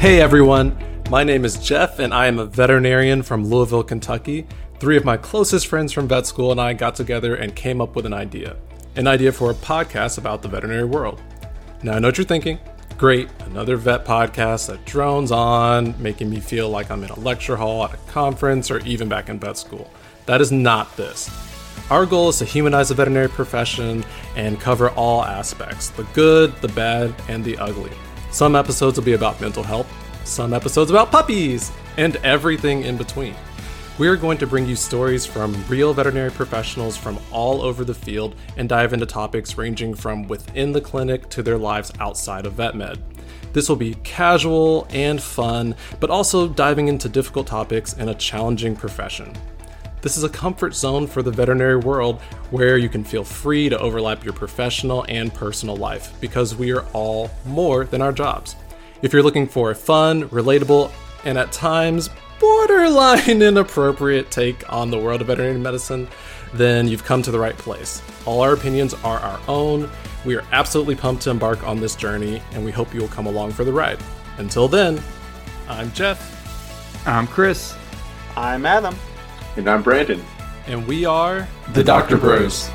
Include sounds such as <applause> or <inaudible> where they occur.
Hey everyone, my name is Jeff and I am a veterinarian from Louisville, Kentucky. Three of my closest friends from vet school and I got together and came up with an idea. An idea for a podcast about the veterinary world. Now I know what you're thinking. Great, another vet podcast that drones on, making me feel like I'm in a lecture hall at a conference or even back in vet school. That is not this. Our goal is to humanize the veterinary profession and cover all aspects the good, the bad, and the ugly. Some episodes will be about mental health, some episodes about puppies, and everything in between. We are going to bring you stories from real veterinary professionals from all over the field and dive into topics ranging from within the clinic to their lives outside of VetMed. This will be casual and fun, but also diving into difficult topics in a challenging profession. This is a comfort zone for the veterinary world where you can feel free to overlap your professional and personal life because we are all more than our jobs. If you're looking for a fun, relatable, and at times borderline <laughs> inappropriate take on the world of veterinary medicine, then you've come to the right place. All our opinions are our own. We are absolutely pumped to embark on this journey, and we hope you will come along for the ride. Until then, I'm Jeff. I'm Chris. I'm Adam. And I'm Brandon. And we are the Dogtor Bros.